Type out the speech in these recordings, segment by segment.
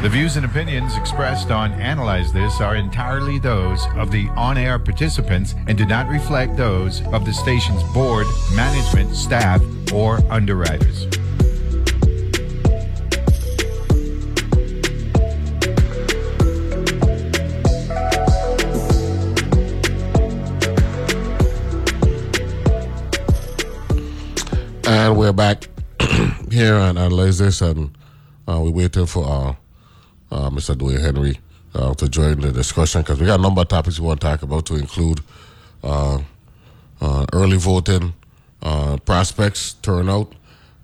The views and opinions expressed on Analyze This are entirely those of the on air participants and do not reflect those of the station's board, management, staff, or underwriters. And we're back here on Analyze This, and uh, we waited for uh, uh, Mr. Dwayne Henry uh, to join the discussion because we got a number of topics we want to talk about to include uh, uh, early voting, uh, prospects, turnout,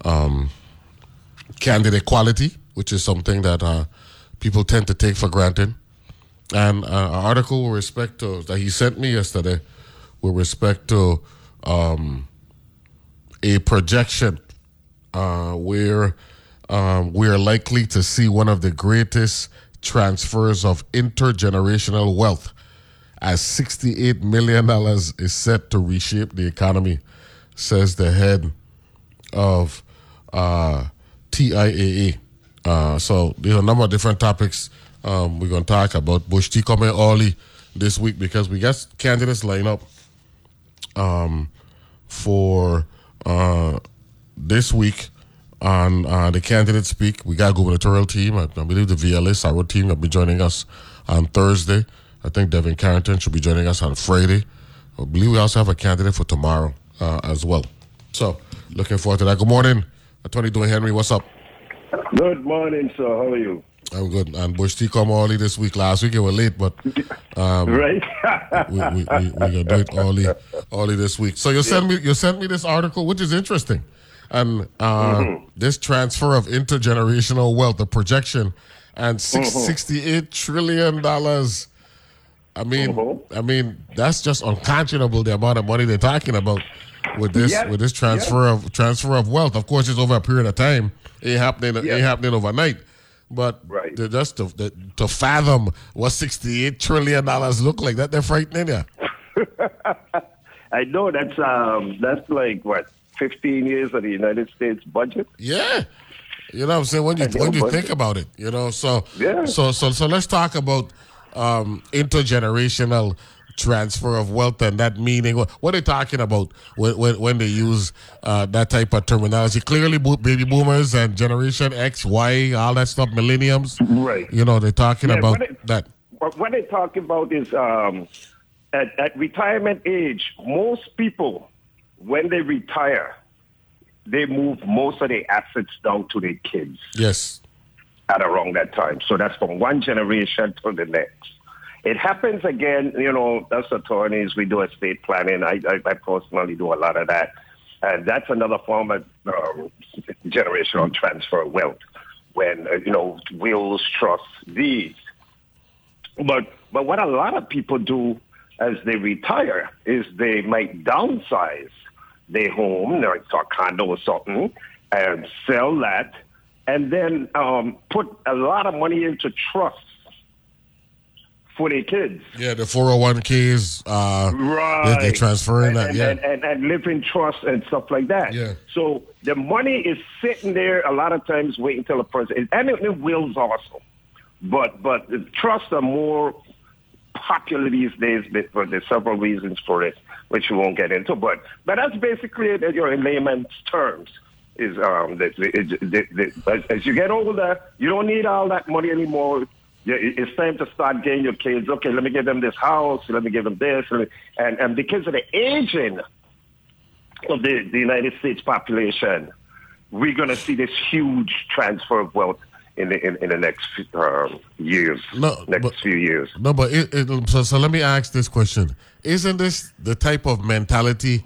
um, candidate quality, which is something that uh, people tend to take for granted, and an article with respect to that he sent me yesterday with respect to um, a projection where um, we are likely to see one of the greatest transfers of intergenerational wealth as $68 million is set to reshape the economy, says the head of uh, TIAA. Uh, so there's a number of different topics um, we're going to talk about. Bush Tea coming early this week because we got candidates lined up um, for uh, this week on uh, the candidate speak. We got a gubernatorial team. I, I believe the VLS, our team, will be joining us on Thursday. I think Devin Carrington should be joining us on Friday. I believe we also have a candidate for tomorrow uh, as well. So, looking forward to that. Good morning, Attorney Dwayne Henry. What's up? Good morning, sir. How are you? I'm good. And Bush Tea come early this week. Last week it was late, but um, Right? we, we, we, we gonna do it early, early this week. So you sent me you sent me this article, which is interesting, and uh, this transfer of intergenerational wealth, the projection, and six, 68 trillion dollars. I mean, Mhm. I mean that's just unconscionable. The amount of money they're talking about with this with this transfer of transfer of wealth. Of course, it's over a period of time. It ain't happening. It ain't happening overnight. But Right. just to, the, to fathom what sixty-eight trillion dollars look like, that they're frightening you. I know that's um that's like what 15 years of the United States budget. Yeah. You know what I'm saying? When you when you think about it, you know, so Yeah. so so so let's talk about um intergenerational transfer of wealth and that meaning. What, what are they talking about when when, when they use uh, that type of terminology? Clearly, baby boomers and Generation X, Y, all that stuff, millenniums. Right. You know, they're talking Yeah, about it- that. But what they're talking about is um, at, at retirement age, most people, when they retire, they move most of their assets down to their kids Yes. at around that time. So that's from one generation to the next. It happens again, you know, as attorneys, we do estate planning. I, I, I personally do a lot of that. And that's another form of um, generational transfer of wealth when, uh, you know, wills, trusts, deeds. But, but what a lot of people do as they retire is they might downsize their home, like a condo or something, and sell that, and then um, put a lot of money into trusts for their kids. Yeah, the 401ks. Uh, Right. They're, they're transferring and, that. and, yeah. and, and, and live in trust and stuff like that. Yeah. So the money is sitting there a lot of times waiting until the person, and it, it wills also. But but the trusts are more popular these days but there's several reasons for it, which we won't get into. But but that's basically it you know, in layman's terms. Is um the, the, the, as you get older, you don't need all that money anymore. Yeah, it's time to start getting your kids. Okay, let me give them this house. Let me give them this, and and because of the aging of the, the United States population, we're going to see this huge transfer of wealth in the in, in the next um, years, No, next but- few years. No, but it, it, so, so let me ask this question: Isn't this the type of mentality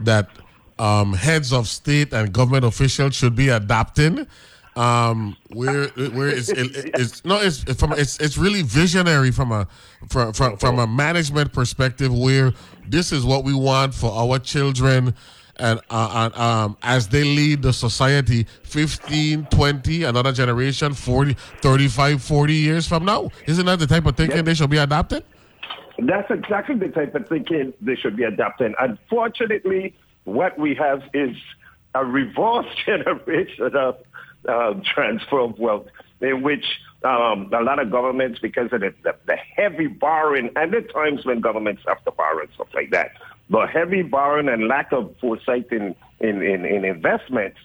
that um, heads of state and government officials should be adopting? Um, where where it's, it, it's no, it's from it's it's really visionary from a from, from from a management perspective. Where this is what we want for our children. And, uh, and um, as they lead the society 15 20 another generation 40 35 40 years from now isn't that the type of thinking Yeah. they should be adopted That's exactly the type of thinking they should be adopting. Unfortunately, what we have is a reverse generation of uh, transfer of wealth in which um, a lot of governments because of the, the, the heavy borrowing and the times when governments have to borrow and stuff like that. But heavy borrowing and lack of foresight in, in, in, in investments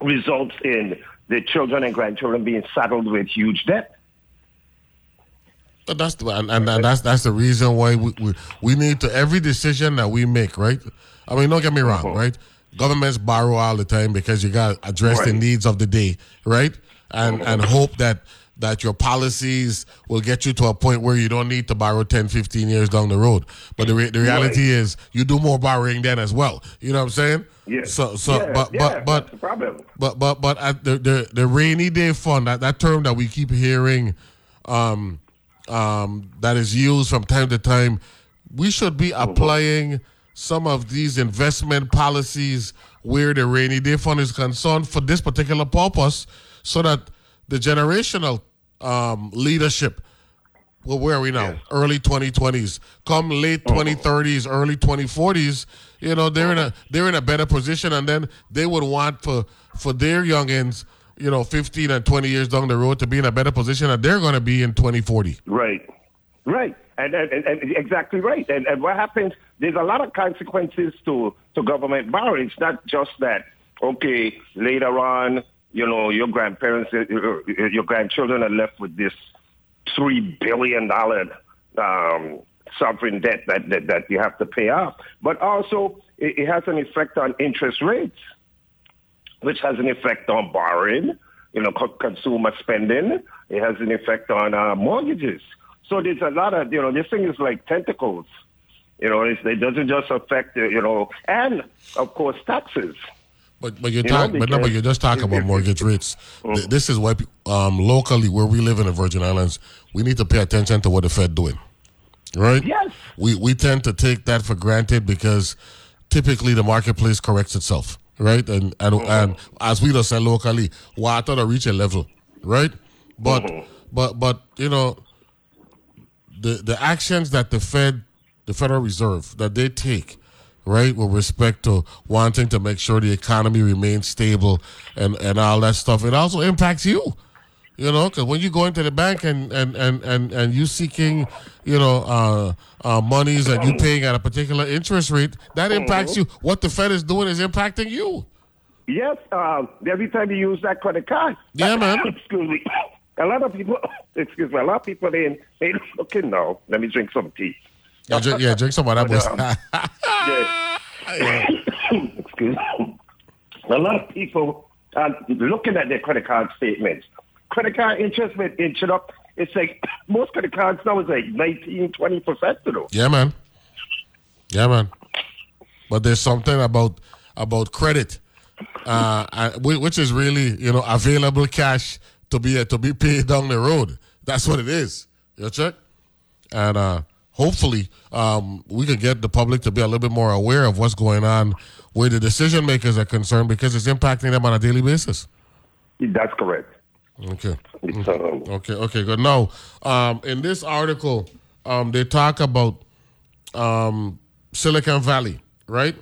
results in the children and grandchildren being saddled with huge debt. But that's the, and, and, that's that's the reason why we, we we need to every decision that we make, right? I mean, don't get me wrong, Mhm. right? Governments borrow all the time because you got to address the needs of the day, right? And and hope that that your policies will get you to a point where you don't need to borrow 10, 15 years down the road. But the, re- the reality is you do more borrowing then as well. You know what I'm saying? Yeah. So so yeah, but yeah, but but that's the problem. but but but at the, the the rainy day fund that, that term that we keep hearing um um that is used from time to time we should be applying some of these investment policies where the rainy day fund is concerned for this particular purpose so that the generational um leadership well, where are we now? Yes. Early 2020s. Come late 2030s, early 2040s, you know, they're in a they're in a better position, and then they would want for for their youngins, you know, 15 and 20 years down the road to be in a better position that they're going to be in 2040. Right, right, and, and, and, and exactly right. And, and what happens? There's a lot of consequences to to government borrowing. It's not just that. Okay, later on, you know, your grandparents, uh, uh, your grandchildren are left with this three billion dollar um, sovereign debt that, that that you have to pay off. But also, it, it has an effect on interest rates. which has an effect on borrowing, you know, co- consumer spending. It has an effect on uh, mortgages. So there's a lot of, you know, this thing is like tentacles. You know, it doesn't just affect, uh, you know, and of course taxes. But but you're You talking, but no, but you're just talking about mortgage rates. Th- This is why um, locally, where we live in the Virgin Islands, we need to pay attention to what the Fed doing, right? Yes. We we tend to take that for granted because typically the marketplace corrects itself, right? And and, and as we just said locally, water to reach a level, right? But but but you know, the the actions that the Fed, the Federal Reserve, that they take, right, with respect to wanting to make sure the economy remains stable and and all that stuff, it also impacts you. You know, because when you go into the bank and and and and, and you seeking, you know, uh, uh, monies that you paying at a particular interest rate, that impacts you. What the Fed is doing is impacting you. Yes, um, every time you use that credit card. Yeah, man. excuse me. A lot of people, excuse me, a lot of people they they looking now. Let me drink some tea. Yeah, drink, yeah, drink some of that. boys. Yeah. excuse me. A lot of people are looking at their credit card statements. Credit card interest rate inching up. It's like most credit cards now is like 19, 20 percent, you know. Yeah, man. Yeah, man. But there's something about about credit, uh, which is really you know available cash to be to be paid down the road. That's what it is. You check, and uh, hopefully um, we can get the public to be a little bit more aware of what's going on where the decision makers are concerned because it's impacting them on a daily basis. That's correct. Okay. It's, um, Okay, okay, good. Now, um, in this article, um, they talk about um, Silicon Valley, right?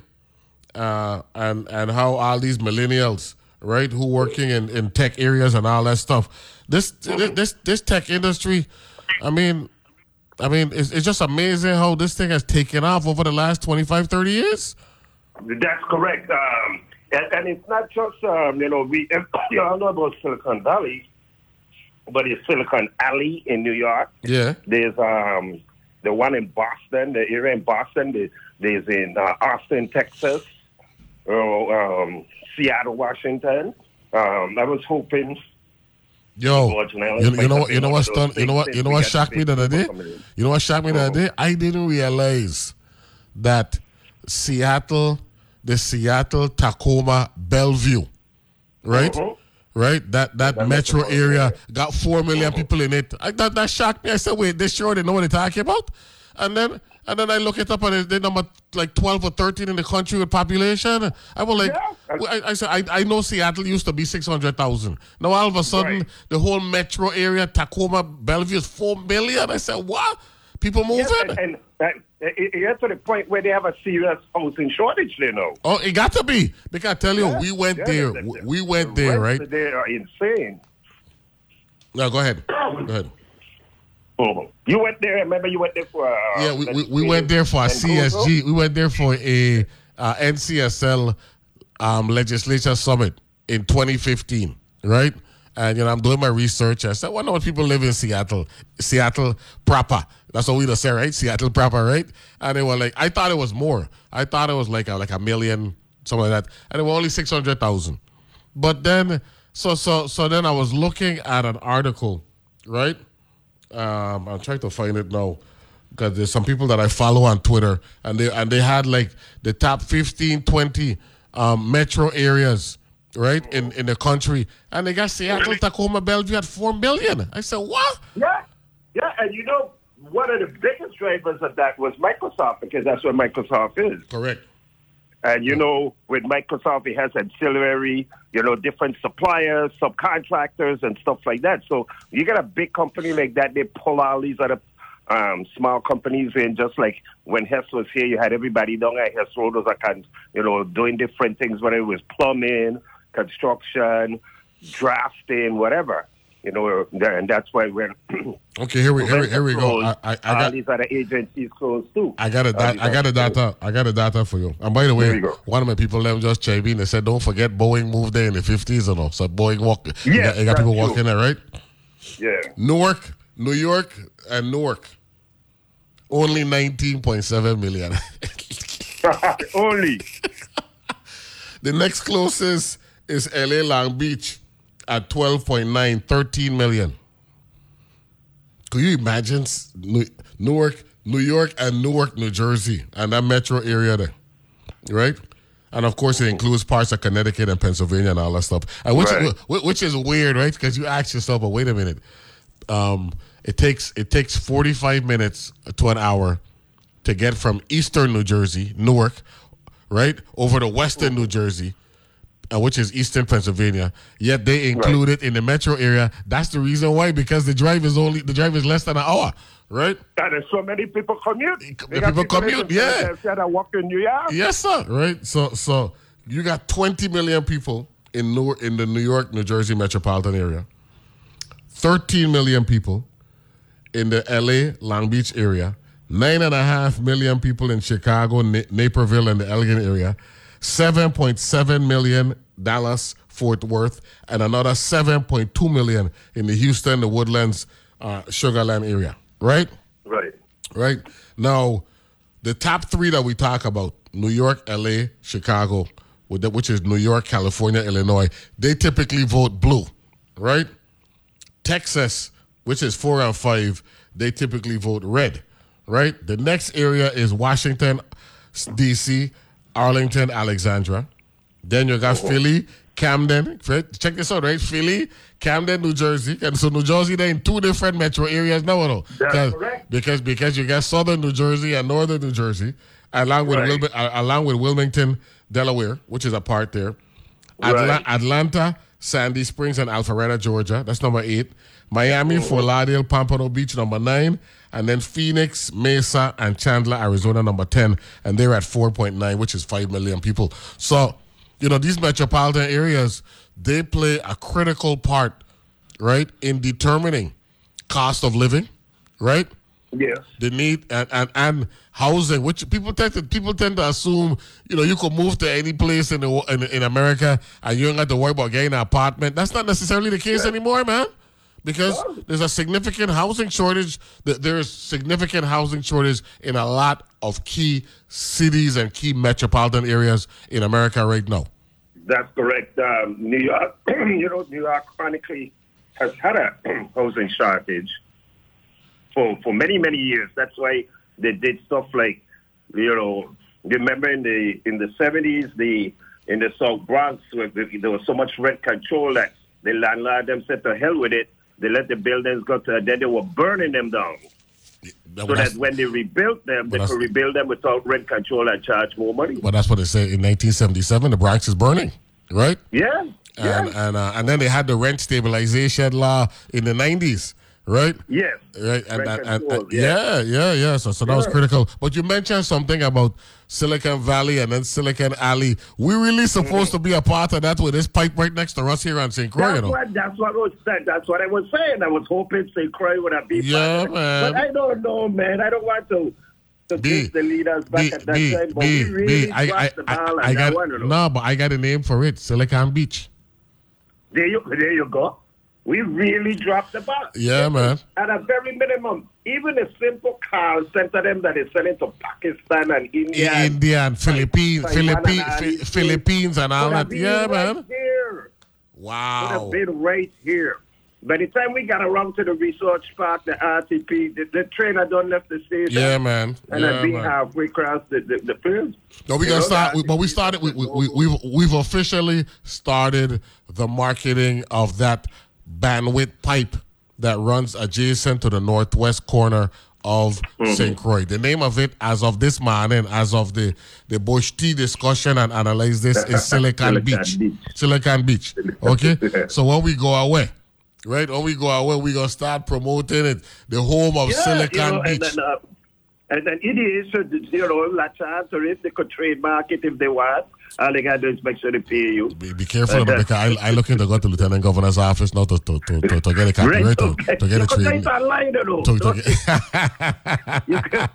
Uh, and and how all these millennials, right, who working in, in tech areas and all that stuff. This this this tech industry, I mean, I mean, it's, it's just amazing how this thing has taken off over the last 25, 30 years. That's correct. Um, and, and it's not just, um, you know, we you all know about Silicon Valley, but it's Silicon Alley in New York. Yeah. There's um, the one in Boston, the area in Boston. There- There's in uh, Austin, Texas, oh, um, Seattle, Washington. Um, I was hoping Yo, you, you know what? You know what? what's of those done? You know what? You know what shocked me the other day? people coming in. You know what shocked me the other day? I didn't realize that Seattle, the Seattle Tacoma Bellevue, right? Mhm. Right, that that That metro area got four million people in it. I, that that shocked me. I said, "Wait, they sure they know what they're talking about?" And then and then I look it up and they're number like twelve or thirteen in the country with population. I was like, Yeah. I, I said, I, I know Seattle used to be six hundred thousand. Now all of a sudden, Right. the whole metro area, Tacoma, Bellevue is four million. I said, what? People moving? Yes, and, and it, to the point where they have a serious housing shortage, you know. oh, it got to be because I tell you, we went there. the- We went the there, right? They are insane. No, go ahead. Go ahead. You went there. Remember, you went there for. Uh, Yeah, we, we, we went there for a CSG. We went there for a uh, NCSL um, legislature summit in 2015, right? And you know, I'm doing my research. I said, "Wonder what people live in Seattle, Seattle proper." That's what we just say, right? Seattle proper, right? And they were like, I thought it was more. I thought it was like a, like a million, something like that, and it was only six hundred thousand. But then, so so so then I was looking at an article, right? Um, I'm trying to find it now because there's some people that I follow on Twitter and they and they had like the top 15, 20 um, metro areas right in, in the country and they got Seattle, Tacoma, Bellevue at four million. I said, what? Yeah, yeah, and you know, one of the biggest drivers of that was Microsoft because that's what Microsoft is. Correct. And you know, with Microsoft, it has ancillary, you know, different suppliers, subcontractors, and stuff like that. So you get a big company like that, they pull all these other um, small companies in. Just like when Hess was here, you had everybody down at Hess Road, kind, you know, doing different things, whether it was plumbing, construction, drafting, whatever. You know, and that's why we're Okay, here we here, we- here we go. I, I, I got these other agencies closed too. I got a I got a data I got a data for you. And by the way, There you go. one of my people them just chimed in. They said don't forget Boeing moved there in the fifties and all. So Boeing walk you got, you got people walking there, right? Yeah. Newark, New York, and Newark. Only 19.7 million. Only. the next closest is LA Long Beach at 12.9, 13 million. Could you imagine New- Newark, New York, and Newark, New Jersey, and that metro area there, right? And of course, it includes parts of Connecticut and Pennsylvania and all that stuff. And which, Right. wh- which is weird, right? Because you ask yourself, "But wait a minute, um, it takes it takes 45 minutes to an hour to get from eastern New Jersey, Newark, right, over to western New Jersey, uh, which is eastern Pennsylvania. Yet they include it in the metro area. That's the reason why, because the drive is only the drive is less than an hour, right? And there's so many people commute. The got people commute, that- yeah. that- That walk in New York. Yes, sir. Right. So, so you got 20 million people in New in the New York, New Jersey metropolitan area. 13 million people in the LA, Long Beach area. Nine and a half million people in Chicago, Na- Naperville, and the Elgin area. 7.7 million Dallas, Fort Worth, and another 7.2 million in the Houston, the Woodlands, uh, Sugarland area. Right Right. right? Now, the top three that we talk about New York, LA, Chicago, which is New York, California, Illinois they typically vote blue, right? Texas, which is four and five, they typically vote red, right? The next area is Washington, D.C., Arlington, Alexandria. Then you got Philly, Camden. Check this out, right? Philly, Camden, New Jersey. And so New Jersey, they're in two different metro areas now, no? That's Because- correct. Because because you got southern New Jersey and northern New Jersey, along with Right. Uh, along with Wilmington, Delaware, which is a part there. Atla- Right. Atlanta, Sandy Springs, and Alpharetta, Georgia. That's number eight. Miami, Fort Lauderdale, Pompano Beach, number nine. And then Phoenix, Mesa, and Chandler, Arizona, number 10. And they're at 4.9, which is 5 million people. So, you know, these metropolitan areas, they play a critical part, right, in determining cost of living, right? Yes. the need and, and, and housing, which people tend to people tend to assume, you know, you could move to any place in the in, in America and you don't have to worry about getting an apartment. That's not necessarily the case anymore, man. Because there's a significant housing shortage. There's significant housing shortage in a lot of key cities and key metropolitan areas in America right now. That's correct. Um, New York, you know, New York chronically has had a housing shortage for for many many years. That's why they did stuff like, you know, remember in the in the seventies, the in the South Bronx, there was so much rent control that the landlord them said to hell with it. They let the buildings go to, then they were burning them down. So that when they rebuilt them, they could rebuild them without rent control and charge more money. well, that's what they said in 1977. The Bronx is burning, right? Yeah. Yeah. and and uh, and then they had the rent stabilization law in the nineties, right? Yes. Right. And, Right and, and- control, yeah, yeah, yeah. So, so that was critical. But you mentioned something about Silicon Valley and then Silicon Alley. We really supposed to be a part of that with this pipe right next to us here on St. Croix, you That's know. what that's what was said. That's what I was saying. I was hoping St. Croix would have been Yeah, part of it. man. But I don't know, man. I don't want to to B, the leaders back B, at that B, time. But B, we really B. I, I, the ball I, got no, but I got a name for it. Silicon Beach. There you there you go. We really dropped the ball. Yeah, man. At a very minimum, even a simple car sent to them that is selling to Pakistan and India. In India and Philippines, and Philippines, all Phi- these. Philippines and all that. Yeah, right man. Here. Wow. have been right here. By the time we got around to the research park, the RTP, the, the trainer done left the station. Yeah, man. And Yeah, I've been man. halfway across the, the, the field. No, we You gonna start. We, but we started. We, we, we, we've we've officially started the marketing of that bandwidth pipe that runs adjacent to the northwest corner of Mm-hmm. St. Croix. The name of it, as of this morning, as of the the Bush Tea discussion and analyze this, is Silicon, Beach. Beach. Silicon Beach. Okay. so when we go away. Right, when we go away, we're gonna start promoting it. The home of Yeah, Silicon you know, Beach. And then, uh, and then it is, so, you know, la chance, or if they could trademark it if they want, all they got to do is make sure they pay you. Be, be careful about because I, I looking to go to Lieutenant Governor's office now to to, to, to, to get a copyright to, to get a You could trade. take online, you know. To, to get, you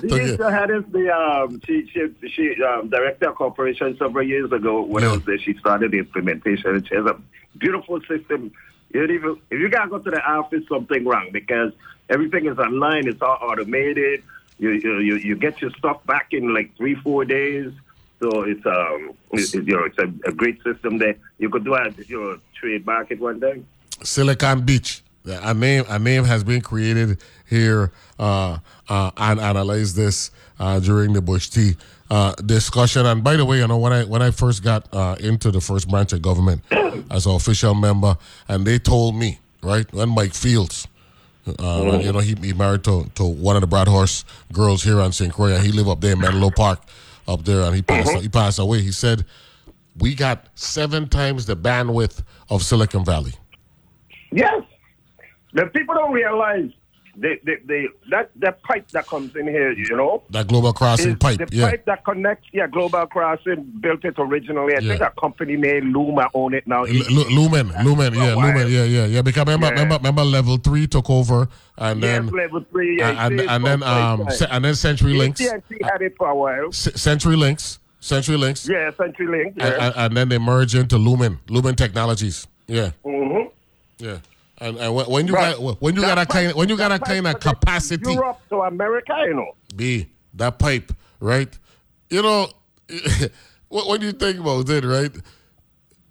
To She used to have this, the um, she she she um, directed a corporation several years ago when I was there. She started the implementation. and She has a beautiful system. You even if you gotta go to the office, something wrong because everything is online. It's all automated. You you you, you get your stuff back in like three four days. So it's um it, you know it's a, a great system there. You could do a you know trademark it one day. Silicon Beach. A name a name has been created here uh, uh, and analyze this uh, during the Bush Tea uh, discussion. And by the way, you know when I when I first got uh, into the first branch of government as an official member, and they told me right when Mike Fields. Uh, you know, he, he married to, to one of the Brad Horse girls here on St. Croix. and He lived up there in Menlo Park, up there, and he passed. Mm-hmm. He passed away. He said, "We got seven times the bandwidth of Silicon Valley." Yes. The people don't realize the, the, the, that, that pipe that comes in here, you know, That global crossing pipe, the yeah. pipe that connects, yeah, Global Crossing built it originally. I Yeah. think a company named Luma own it now. L- Lu- Lumen, Lumen, yeah, Lumen, yeah, yeah, yeah. Because remember, Yeah. remember, remember, level three took over, and yes, then level three, yeah, and, and, and then um ce- and then Century Links, had it for a while. Century Links, Century Links, Yeah, CenturyLink. Links. Yeah. and, and then they merge into Lumen, Lumen Technologies, yeah, mm-hmm. yeah. And, and when, when you Right. got when you got a That kind pipe- when you got a kind of capacity, Europe to America, you know. B that pipe, right? You know, what do you think about it, right?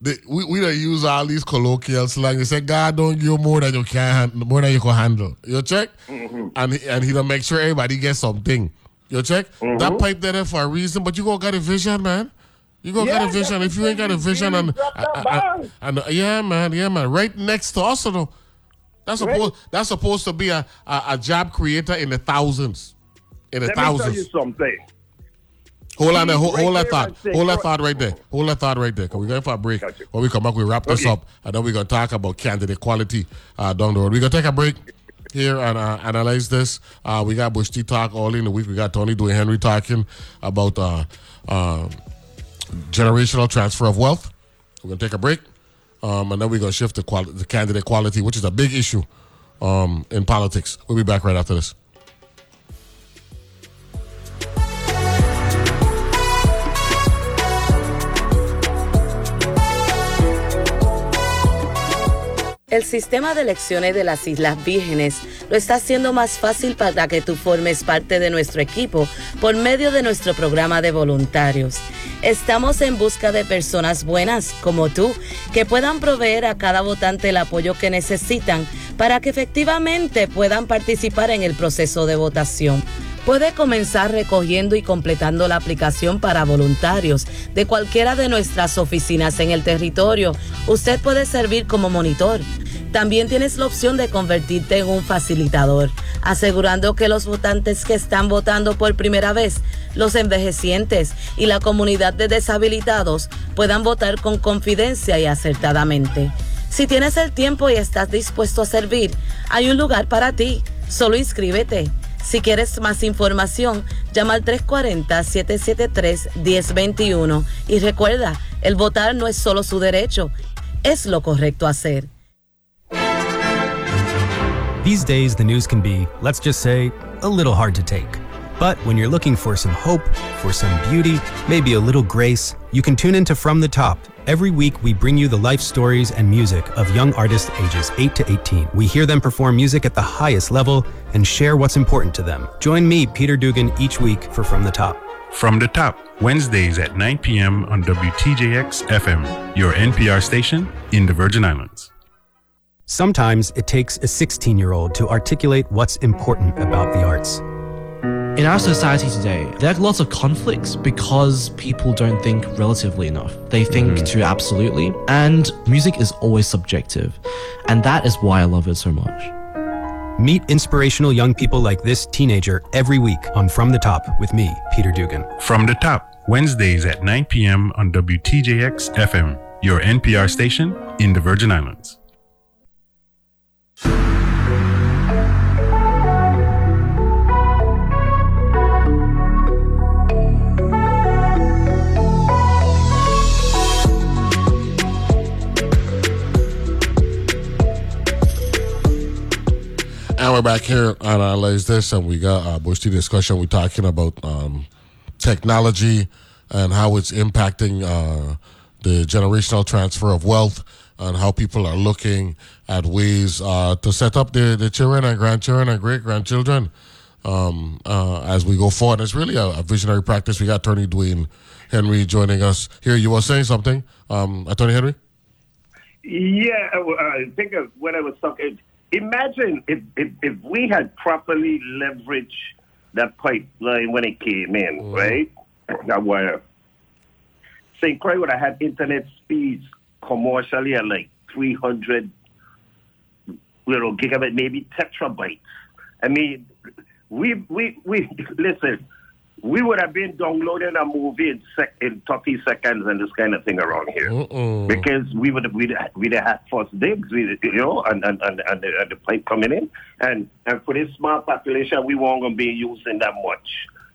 The, we we don't use all these colloquial slang. They say God don't give you more than you can handle, more than you can handle. You check, mm-hmm. and he, and he don't make sure everybody gets something. You check that mm-hmm. pipe there for a reason, but you go get a vision, man. You go get a vision. If you ain't got a vision, and, and, and, and- yeah, man, yeah, man, right next to us, you know, that's Right. supposed that's supposed to be a, a a job creator in the thousands, in the Let me tell you something. Hold on there. Hold, Right hold that thought. say, Hold that thought right there. Hold that thought right there. Because we're going for a break. Gotcha. When we come back, we wrap this Okay. up. And then we're going to talk about candidate quality uh, down the road. We're going to take a break here and uh, analyze this. Uh, we got Bush Tea talk all in the week. We got Tony doing Henry talking about uh, uh, generational transfer of wealth. We're going to take a break. Um, and then we're going to shift to quali- the candidate quality, which is a big issue um, in politics. We'll be back right after this. El sistema de elecciones de las Islas Vírgenes lo está haciendo más fácil para que tú formes parte de nuestro equipo por medio de nuestro programa de voluntarios. Estamos en busca de personas buenas como tú que puedan proveer a cada votante el apoyo que necesitan para que efectivamente puedan participar en el proceso de votación. Puede comenzar recogiendo y completando la aplicación para voluntarios de cualquiera de nuestras oficinas en el territorio. Usted puede servir como monitor. También tienes la opción de convertirte en un facilitador, asegurando que los votantes que están votando por primera vez, los envejecientes y la comunidad de deshabilitados puedan votar con confidencia y acertadamente. Si tienes el tiempo y estás dispuesto a servir, hay un lugar para ti. Solo inscríbete. Si quieres más información, llama al 340-773-1021 y recuerda, el votar no es solo su derecho, es lo correcto hacer. These days, the news can be, let's just say, a little hard to take. But when you're looking for some hope, for some beauty, maybe a little grace, you can tune into From the Top. Every week, we bring you the life stories and music of young artists ages 8 to 18. We hear them perform music at the highest level and share what's important to them. Join me, Peter Dugan, each week for From the Top. From the Top, Wednesdays at 9 p.m. on WTJX FM, your NPR station in the Virgin Islands. Sometimes it takes a 16 year old to articulate what's important about the arts. In our society today, there are lots of conflicts because people don't think relatively enough. They think mm-hmm. too absolutely, and music is always subjective. And that is why I love it so much. Meet inspirational young people like this teenager every week on From the Top with me, Peter Dugan. From the Top, Wednesdays at 9 p.m. on WTJX FM, your NPR station in the Virgin Islands. And we're back here on Analyze This, and we got a Bush Tea discussion. We're talking about um, technology and how it's impacting uh, the generational transfer of wealth and how people are looking at ways uh, to set up their, their children and grandchildren and great grandchildren um, uh, as we go forward. It's really a, a, visionary practice. We got Attorney Dwayne Henry joining us here. You were saying something, um, Attorney Henry? Yeah, I think of when I was talking, imagine if, if, if we had properly leveraged that pipeline when it came in, mm. right? That wire. St. Croix would have had internet speeds commercially at like 300 little gigabit, maybe tetrabytes. I mean, we, we, we, listen, we would have been downloading a movie in, sec, in 30 seconds and this kind of thing around here. Uh-uh. Because we would have, we'd, we'd have had first digs, you know, and, and, and, and, the, and the pipe coming in. And, and for this small population, we weren't going to be using that much.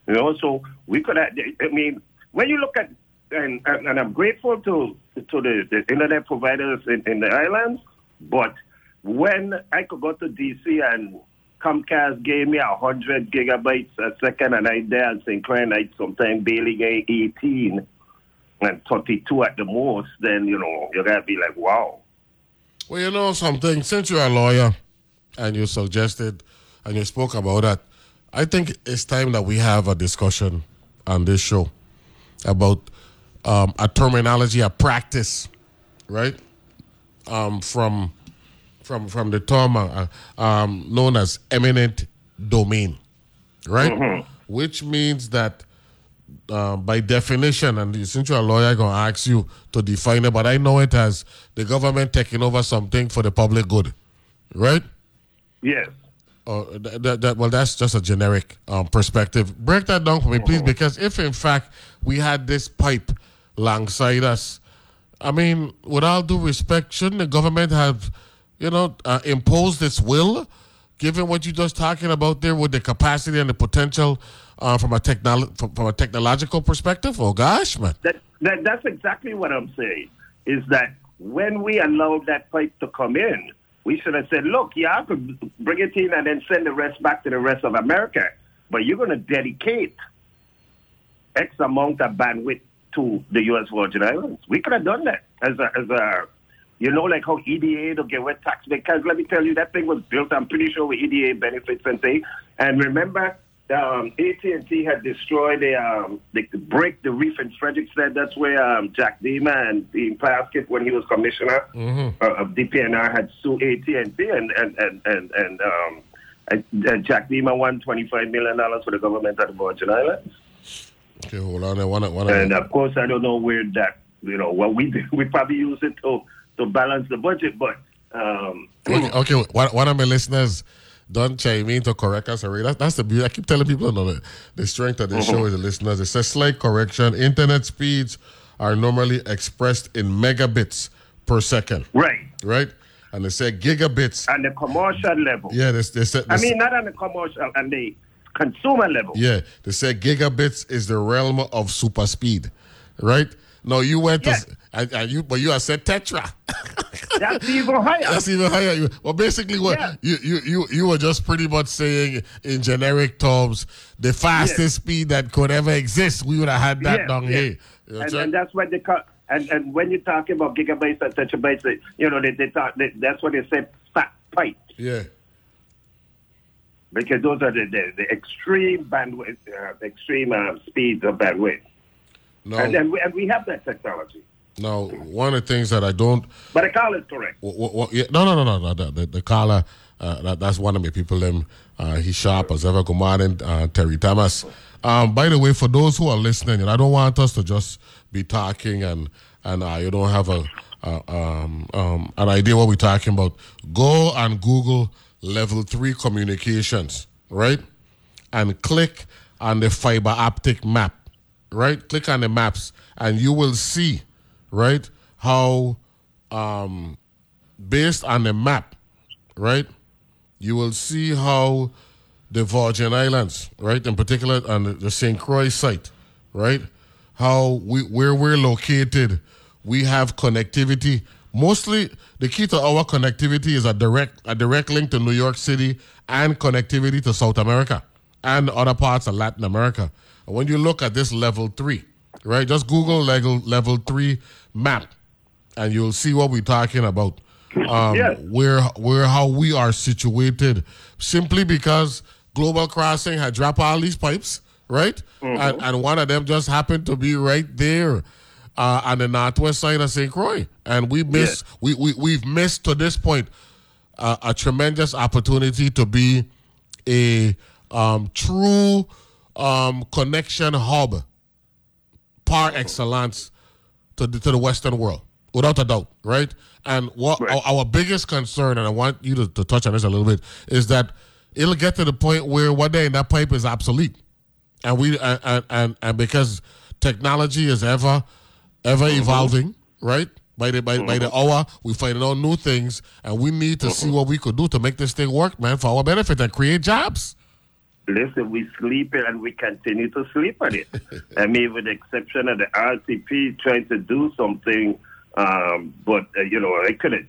You know, so we could have, I mean, when you look at, and, and, and I'm grateful to to the, the internet providers in, in the islands, but when I could go to DC and Comcast gave me a hundred gigabytes a second, and I at St. Clair night sometime barely get eighteen and thirty-two at the most. Then you know you gotta be like, wow. Well, you know something. Since you're a lawyer, and you suggested and you spoke about that, I think it's time that we have a discussion on this show about um, a terminology, a practice, right? Um, from from from the term uh, um, known as eminent domain, right? Mm-hmm. Which means that uh, by definition, and since you're a lawyer, I'm gonna ask you to define it, but I know it as the government taking over something for the public good, right? Yes. Uh, that, that, that, well, that's just a generic um, perspective. Break that down for me, please, because if in fact we had this pipe alongside us, I mean, with all due respect, shouldn't the government have you know, uh, impose this will, given what you're just talking about there with the capacity and the potential uh, from a technolo- from, from, a technological perspective? Oh gosh, man. That, that that's exactly what I'm saying. Is that when we allowed that pipe to come in, we should have said, look, yeah, I could bring it in and then send the rest back to the rest of America, but you're going to dedicate X amount of bandwidth to the U.S. Virgin Islands. We could have done that as a, as a you know, like how EDA to get wet tax because let me tell you, that thing was built. I'm pretty sure with EDA benefits and things. And remember, um, AT&T had destroyed the, um, the break the reef in Frederiksted. That's where um, Jack Dema and the Plaskett, when he was commissioner mm-hmm. uh, of DPNR, had sued AT&T and and and and, and um, and Jack Dema won $25 million for the government at the Virgin Islands. Okay, hold on. One, one, and of course, I don't know where that, you know, what we did. We probably use it to to balance the budget. But um, okay. One, one of my listeners don't chime in to correct us already. That, that's the beauty. I keep telling people, no, the, the strength of the mm-hmm. show is the listeners. It says slight correction. Internet speeds are normally expressed in megabits per second, Right. right? And they said gigabits. On the commercial level. Yeah, they, they said. I mean, not on the commercial, on the consumer level. Yeah, they said gigabits is the realm of super speed, right? No, you went to, and, and you, but you have said tetra. That's even higher. That's even higher. Well, basically, what you, you you you were just pretty much saying in generic terms, the fastest speed that could ever exist, we would have had that down here. You know and, and that's what they call. And, and when you're talking about gigabytes and tetrabytes, they- you know, they, they talk. They, that's what they say. Fat pipe, yeah, because those are the, the, the extreme bandwidth, uh, extreme uh, speeds of bandwidth, no, and, and, we, and we have that technology. no. One of the things that I don't But the call is correct. Wha- wha- wha- yeah, no, no, no, no, no. The, the, the caller, uh, that, that's one of my people. Them, uh, he sharp as ever. Good morning, uh, Terry Thomas. Um, by the way, for those who are listening, and I don't want us to just be talking and and uh, you don't have a uh, um, um, an idea what we're talking about. Go and Google level three communications, right? And click on the fiber optic map, right? Click on the maps, and you will see, right, how um, based on the map, right, you will see how the Virgin Islands, right, in particular on the, St. Croix site, right, how we where we're located, we have connectivity. Mostly, the key to our connectivity is a direct a direct link to New York City and connectivity to South America and other parts of Latin America. And when you look at this level three, right, just Google level level three map, and you'll see what we're talking about. Um, Yes. where where how we are situated, simply because Global Crossing had dropped all these pipes, right? And, and one of them just happened to be right there uh, on the northwest side of St. Croix, and we missed we, we we've missed to this point uh, a tremendous opportunity to be a um, true um, connection hub par oh. excellence to the, to the Western world, without a doubt, right? And what Right. our, our biggest concern, and I want you to, to touch on this a little bit, is that it'll get to the point where one day that pipe is obsolete, and we and and, and, because technology is ever ever mm-hmm. evolving, right? By the by, by the mm-hmm. hour, we finding out new things, and we need to see mm-hmm. what we could do to make this thing work, man, for our benefit and create jobs. Listen, we sleep it and we continue to sleep on it. I mean, with the exception of the RTP trying to do something, um, but uh, you know, I could have.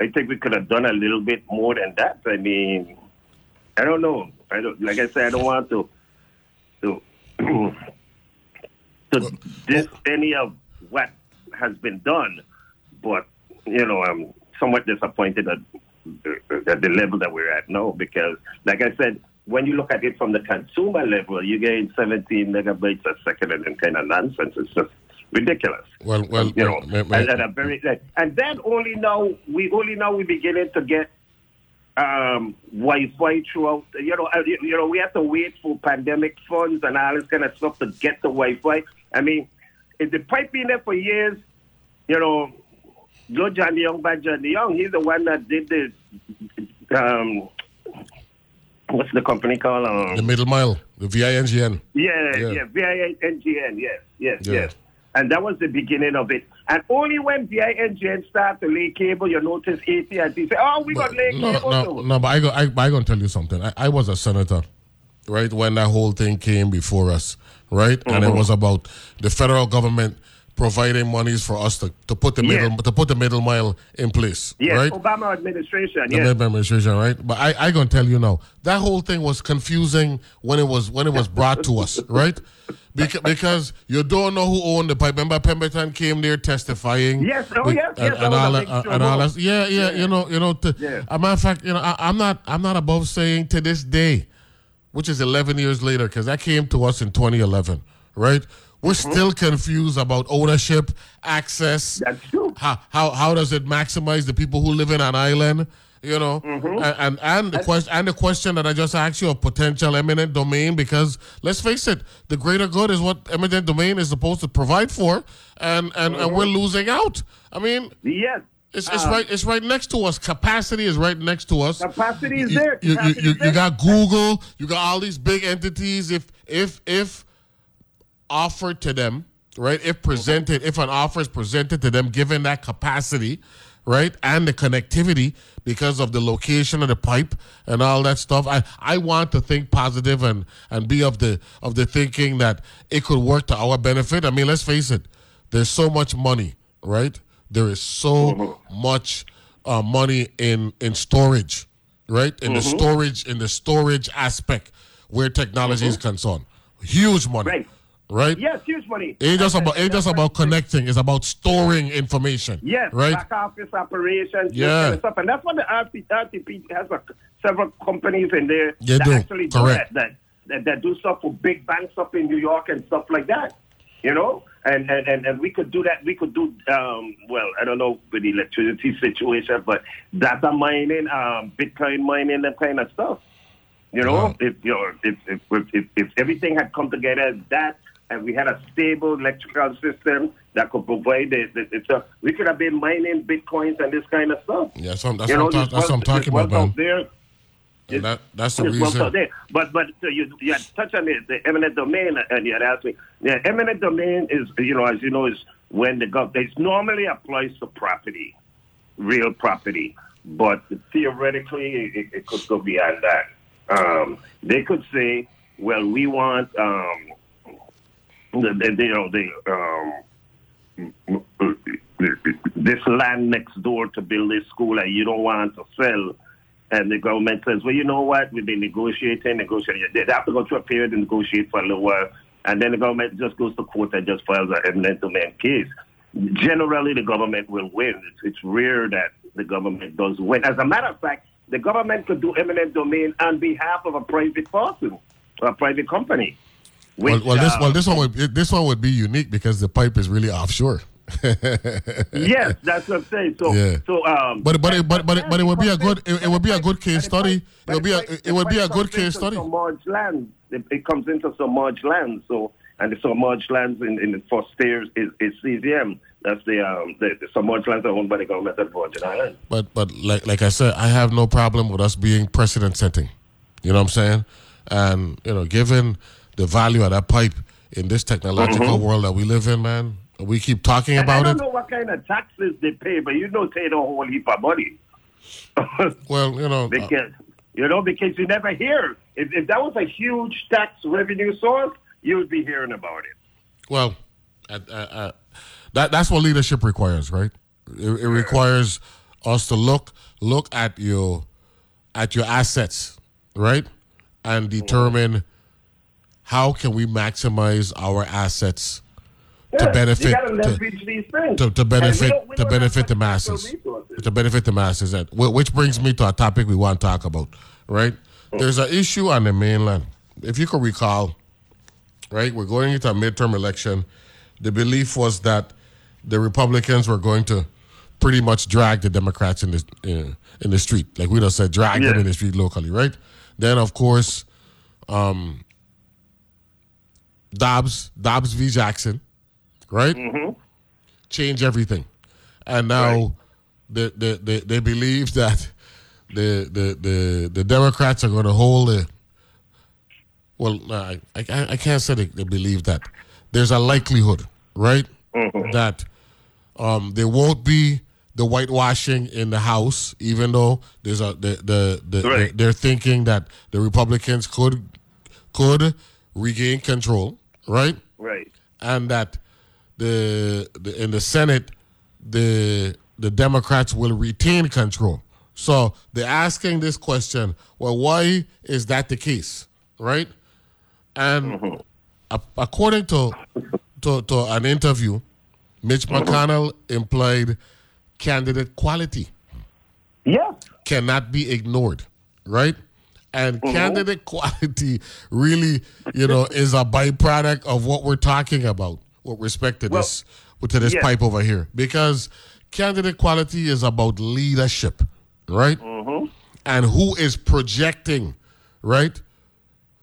I think we could have done a little bit more than that. I mean, I don't know. I don't. Like I said, I don't want to to to diss any of what has been done, but you know, I'm somewhat disappointed at, at the level that we're at now because, like I said, when you look at it from the consumer level, you gain 17 megabytes a second and then kind of nonsense. It's just ridiculous. Well, well, you know, may- may- and, and a very and then only now we only now we beginning to get um, Wi-Fi throughout. You know, uh, you, you know, we have to wait for pandemic funds and all this kind of stuff to get the Wi-Fi. I mean, if the pipe been there for years, you know, Joe Johnny Young, by Johnny Young, he's the one that did this um, what's the company called? Um, the middle mile, the VINGN. yeah, Yeah. yeah, VINGN, yes, yes, Yeah. yes. And that was the beginning of it. And only when VINGN started to lay cable, you notice AT&T say, oh, we got lay no, cable no, too. no, but I I, but I gonna tell you something. I, I was a senator, right, when that whole thing came before us, right, and Mm-hmm. it was about the federal government providing monies for us to, to put the Yes. middle to put the middle mile in place, Yes, right? Obama administration, the yes. Labor administration, right? But I, I gonna tell you now, that whole thing was confusing when it was when it was brought to us, right? Because, because you don't know who owned the pipe. Remember, Pemberton came there testifying. Yes, oh, With- yes, yes, and all that, and all that. Yeah, yeah, you know, you know. To, Yeah. A matter of fact, you know, I, I'm not, I'm not above saying to this day, which is 11 years later, because that came to us in 2011, right? We're Mm-hmm. still confused about ownership, access. That's true. How, how how does it maximize the people who live in an island? You know, Mm-hmm. and, and and the question and the question that I just asked you of potential eminent domain because let's face it, the greater good is what eminent domain is supposed to provide for, and and, and we're losing out. I mean, Yes. it's, it's Uh, right. It's right next to us. Capacity is right next to us. Capacity is You- there. You, you, you, you got Google. You got all these big entities. If if if offered to them, right? If presented, if an offer is presented to them, given that capacity, right, and the connectivity because of the location of the pipe and all that stuff, I, I want to think positive and and be of the of the thinking that it could work to our benefit. I mean, let's face it, there's so much money, right? There is so mm-hmm. much uh, money in in storage, right? In the mm-hmm. storage in the storage aspect where technology is mm-hmm. concerned, huge money, Right. Right? Yes, huge money. It just about ain't just about connecting. It's about storing information. Yes, right. back office operations, Yeah. stuff, and that's what the RP, RTP has a, several companies in there They that do, actually do correct. that, that, that that do stuff for big banks up in New York and stuff like that. You know, and and, and, and we could do that. We could do um, well. I don't know with the electricity situation, but data mining, um, Bitcoin mining, that kind of stuff. You know, Wow. if you know, if if, if if if everything had come together that, and we had a stable electrical system that could provide the, the, the so we could have been mining bitcoins and this kind of stuff. Yeah, that's what, that's you know, ta- that's what I'm talking about, out there. And that, that's the There's wealth out reason. there. But but so you you had touched on the, the eminent domain and you had asked me. Yeah, eminent domain is you know as you know is when the government it normally applies to property, real property, but theoretically it, it could go beyond that. Um, they could say, well, we want um, the, you know the um, this land next door to build this school and you don't want to sell. And the government says, well, you know what? We've been negotiating, negotiating. They have to go through a period and negotiate for a little while. And then the government just goes to court and just files an eminent domain case. Generally, the government will win. It's, it's rare that the government does win. As a matter of fact, the government could do eminent domain on behalf of a private person or a private company. Well, which, well, this uh, well this one would this one would be unique because the pipe is really offshore. yes, that's what I'm saying. So, Yeah. so, um, But but it, but but it, but it would be a good it, it would be a good case study. it would be a it would be a good case study. Submerged land. It, it comes into some submerged land. So, and the submerged lands in, in the first stairs is, is CZM. That's the um the, the submerged lands are owned by the government of Virgin Islands. But but like like I said, I have no problem with us being precedent setting. You know what I'm saying? And you know, given the value of that pipe in this technological world that we live in, man, we keep talking And I about don't it. know what kind of taxes they pay, but you know they don't whole heap of money. Well, you know, uh, because you know because you never hear if, if that was a huge tax revenue source, you would be hearing about it. Well, uh, uh, uh, that that's what leadership requires, right? It, it requires us to look look at your at your assets, right, and determine how can we maximize our assets to Yeah, benefit to, these things. to, to And we benefit don't- we to don't have benefit the masses. to benefit the masses that which brings me to a topic we want to talk about right? There's an issue on the mainland. If you can recall right we're going into a midterm election. The belief was that the republicans were going to pretty much drag the democrats in the uh, in the street. Like we just said drag them in the street locally right? Then of course um dobbs dobbs v jackson right change everything. And now the, the, the, they believe that the, the, the, the Democrats are going to hold. Well, I, I, I can't say they, they believe that. There's a likelihood, right, that um, there won't be the whitewashing in the House, even though there's a the the, the Right. they're thinking that the Republicans could could regain control, right? Right. and that the, the in the Senate the the Democrats will retain control. So they're asking this question: Well, why is that the case, right? And mm-hmm. a- according to, to to an interview, Mitch mm-hmm. McConnell implied candidate quality Yeah. cannot be ignored, right? And mm-hmm. candidate quality really, you know, is a byproduct of what we're talking about with respect to this to this yes. pipe over here. Because candidate quality is about leadership, right? Mm-hmm. And who is projecting, right?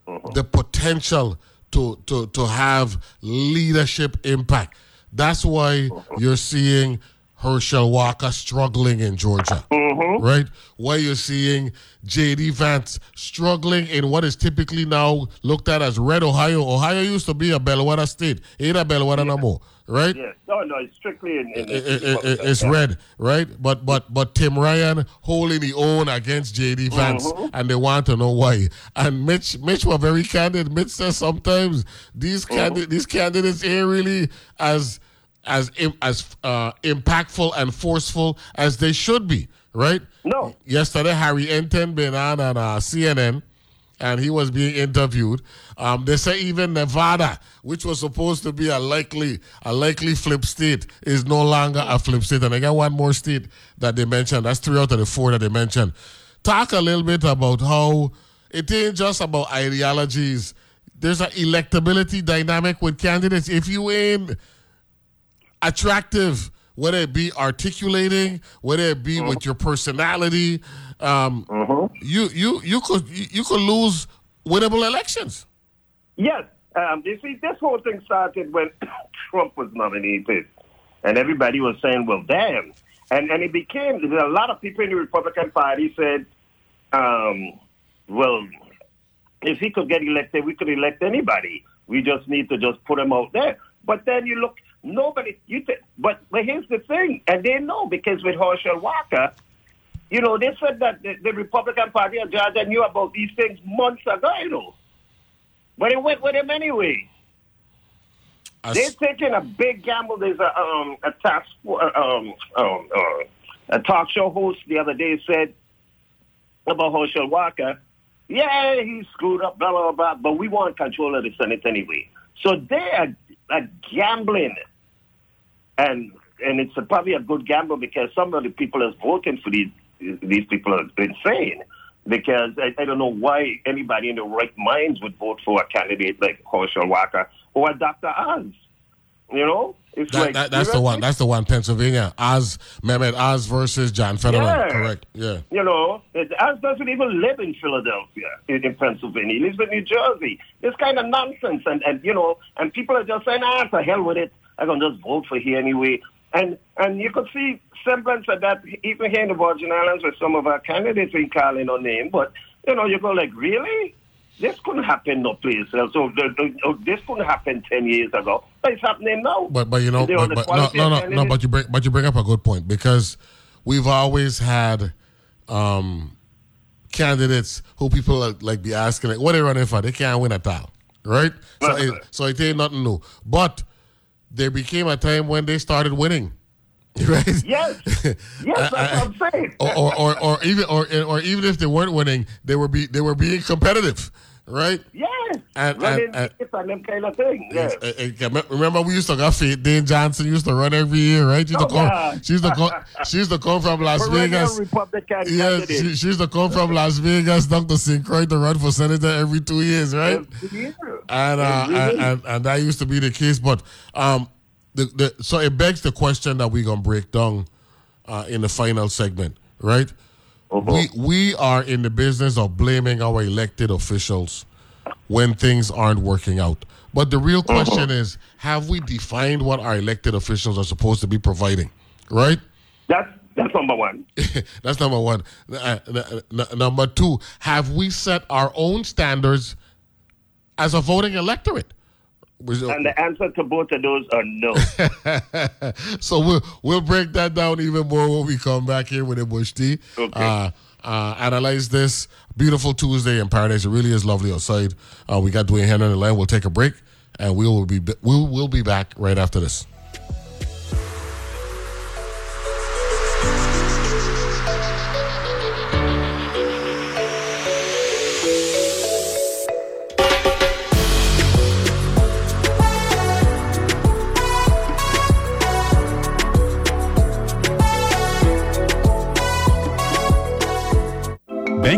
Mm-hmm. The potential to to to have leadership impact. That's why you're seeing Herschel Walker struggling in Georgia, Mm-hmm. right? Why you're seeing J.D. Vance struggling in what is typically now looked at as red Ohio. Ohio used to be a bellwether state. It ain't a bellwether no more, right? Yes. No, no, it's strictly in. in, It- it- it- it's red, right? But but but Tim Ryan holding the own against JD Vance, and they want to know why. And Mitch Mitch were very candid. Mitch says sometimes these candid these candidates ain't really as as as uh, impactful and forceful as they should be, right? No. Yesterday, Harry Enten been on on uh, CNN and he was being interviewed. Um, they say even Nevada, which was supposed to be a likely a likely flip state, is no longer a flip state. And I got one more state that they mentioned. That's three out of the four that they mentioned. Talk a little bit about how it ain't just about ideologies. There's an electability dynamic with candidates. If you ain't attractive, whether it be articulating, whether it be with your personality, um, you you you could you, you could lose winnable elections. Yes. Um, you see, this whole thing started when Trump was nominated, and everybody was saying, "Well, damn," and and it became. A lot of people in the Republican Party said, um, "Well, if he could get elected, we could elect anybody. We just need to just put him out there." But then you look, nobody. You th- but but here's the thing, and they know because with Herschel Walker, you know, they said that the, the Republican Party of Georgia knew about these things months ago, you know. But it went with him anyway. They're taking a big gamble. There's a um a task um um uh, a talk show host the other day said about Herschel Walker. Yeah, he screwed up, blah blah blah. But we want control of the Senate anyway. So they are, are gambling, and and it's a, probably a good gamble because some of the people that's voting for these these people are insane. Because I, I don't know why anybody in the right minds would vote for a candidate like Herschel Walker or Dr. Oz. You know, it's That, like that, that's the one. That's the one. Pennsylvania. Oz Mehmet Oz versus John Fetterman. Yeah. Correct. Yeah. You know, Oz doesn't even live in Philadelphia, in, in Pennsylvania. He lives in New Jersey. This kind of nonsense, and and you know, and people are just saying, ah, to hell with it. I'm gonna just vote for here anyway. And and you could see semblance of that even here in the Virgin Islands, with some of our candidates ain't calling on name. But you know, you go like, really? This couldn't happen no place else. So the, the, oh, this couldn't happen ten years ago. But it's happening now. But but you know, but, but no no no no. But you bring but you bring up a good point because we've always had um, candidates who people are, like be asking like, what are they running for? They can't win at all, right? So it, so it ain't nothing new. But there became a time when they started winning, right? Yes, yes, that's what I'm saying. or, or, or, or even or, or even if they weren't winning, they were be they were being competitive, right? Yes, And- running and- and- it's and them kind of thing. Yes. Uh, uh, Remember, we used to go Faith Dane Johnson used to run every year, right? She used, to Oh, come, yeah. she, used to come, she used to come from Las Perennial Vegas. Republican Yes, candidate. she, she used to come from Las Vegas, Dr. Croix to run for senator every two years, right? Yeah. And, uh, and and that used to be the case, but um, the, the so it begs the question that we're gonna break down uh, in the final segment, right? Uh-huh. We we are in the business of blaming our elected officials when things aren't working out. But the real question is, have we defined what our elected officials are supposed to be providing, right? That's that's number one. That's number one. Uh, n- n- number two, have we set our own standards as a voting electorate? And the answer to both of those are no. so we'll we'll break that down even more when we come back here with a bush tea. Okay. Uh, uh, analyze this beautiful Tuesday in paradise. It really is lovely outside. Uh, we got Dwayne Henry on the line. We'll take a break, and we will be we'll be back right after this.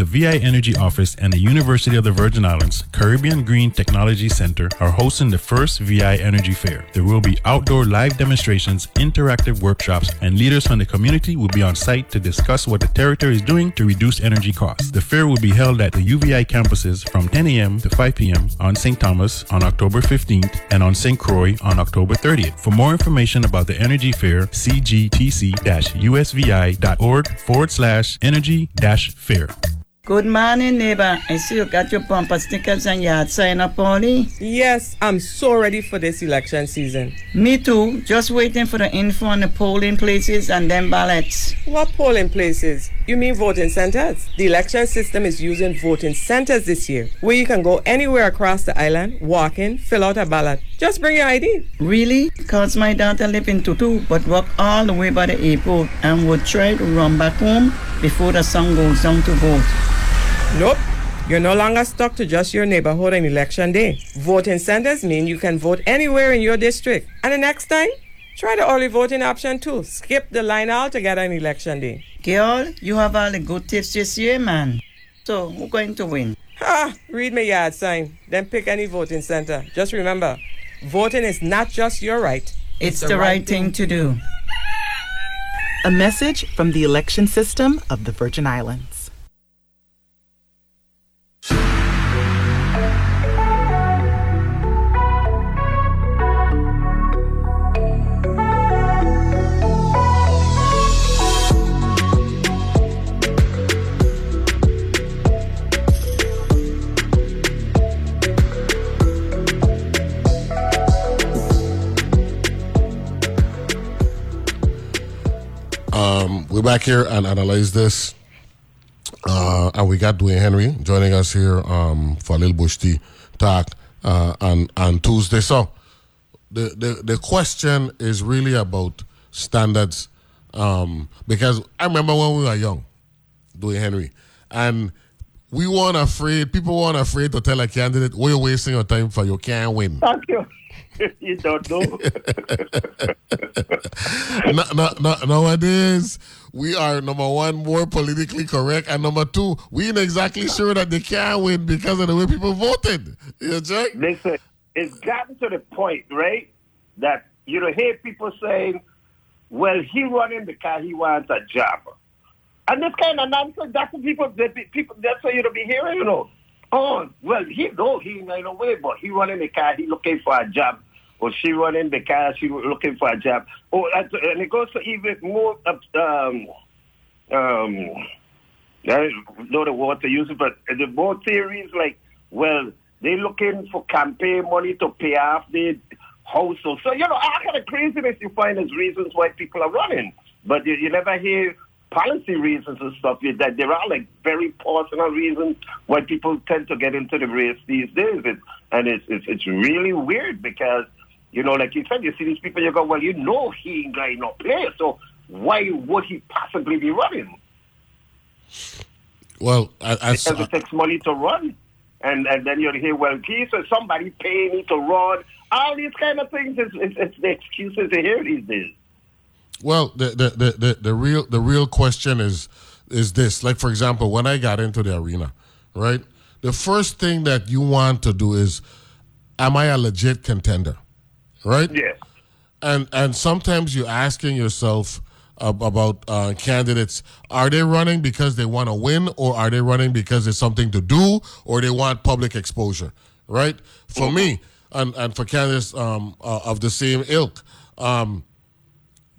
The VI Energy Office and the University of the Virgin Islands Caribbean Green Technology Center are hosting the first VI Energy Fair. There will be outdoor live demonstrations, interactive workshops, and leaders from the community will be on site to discuss what the territory is doing to reduce energy costs. The fair will be held at the UVI campuses from 10 a.m. to 5 p.m. on St. Thomas on October 15th and on St. Croix on October 30th. For more information about the Energy Fair, cgtc-usvi.org forward slash energy fair. Good morning, neighbor. I see you got your bumper stickers and yard sign up, Polly. Yes, I'm so ready for this election season. Me too. Just waiting for the info on the polling places and then ballots. What polling places? You mean voting centers? The election system is using voting centers this year, where you can go anywhere across the island, walk in, fill out a ballot. Just bring your ID. Really? Because my daughter live in Tutu, but walk all the way by the airport and would try to run back home before the sun goes down to vote. Nope. You're no longer stuck to just your neighborhood on election day. Voting centers mean you can vote anywhere in your district. And the next time, try the early voting option too. Skip the line altogether on election day. Girl, you have all the good tips this year, man. So, who's going to win? Ah, read my yard sign, then pick any voting center. Just remember, voting is not just your right, It's, the, right, thing to do. A message from the election system of the Virgin Islands. We're back here and analyze this. Uh, and we got Dwayne Henry joining us here um, for a little bush tea talk uh, on, on Tuesday. So the, the, the question is really about standards um, because I remember when we were young, Dwayne Henry, and we weren't afraid, people weren't afraid to tell a candidate, we're wasting your time for you can't win. Thank you. you don't know. no, no, no, nowadays, we are number one more politically correct, and number two, we ain't exactly sure that they can win because of the way people voted. You check? Listen, it's gotten to the point, right, that you know hear people saying, "Well, he running because he wants a job," and this kind of nonsense. That's what people, people. That's what you to be hearing, you know. Oh, well, he no, he ain't a way, but he running because he looking for a job or she running because she was looking for a job. Or and it goes to even more um um I don't know the word to use but the more theories like, well, they looking for campaign money to pay off their household. So you know, all kind of craziness you find as reasons why people are running, but you, you never hear policy reasons and stuff. That there are like very personal reasons why people tend to get into the race these days, it, and it's, it's it's really weird because you know, like you said, you see these people, you go, well, you know he ain't going no play, so why would he possibly be running? Well, I, I, because it takes money to run. And and then you hear, well, he said somebody paying me to run. All these kind of things, it's, it's, it's the excuses you hear these days. Well, the, the, the, the, the real the real question is is this. Like, for example, when I got into the arena, right? The first thing that you want to do is, am I a legit contender? Right? Yes. And and sometimes you're asking yourself about uh, candidates: Are they running because they want to win, or are they running because there's something to do, or they want public exposure? Right? For me, and and for candidates um, uh, of the same ilk, um,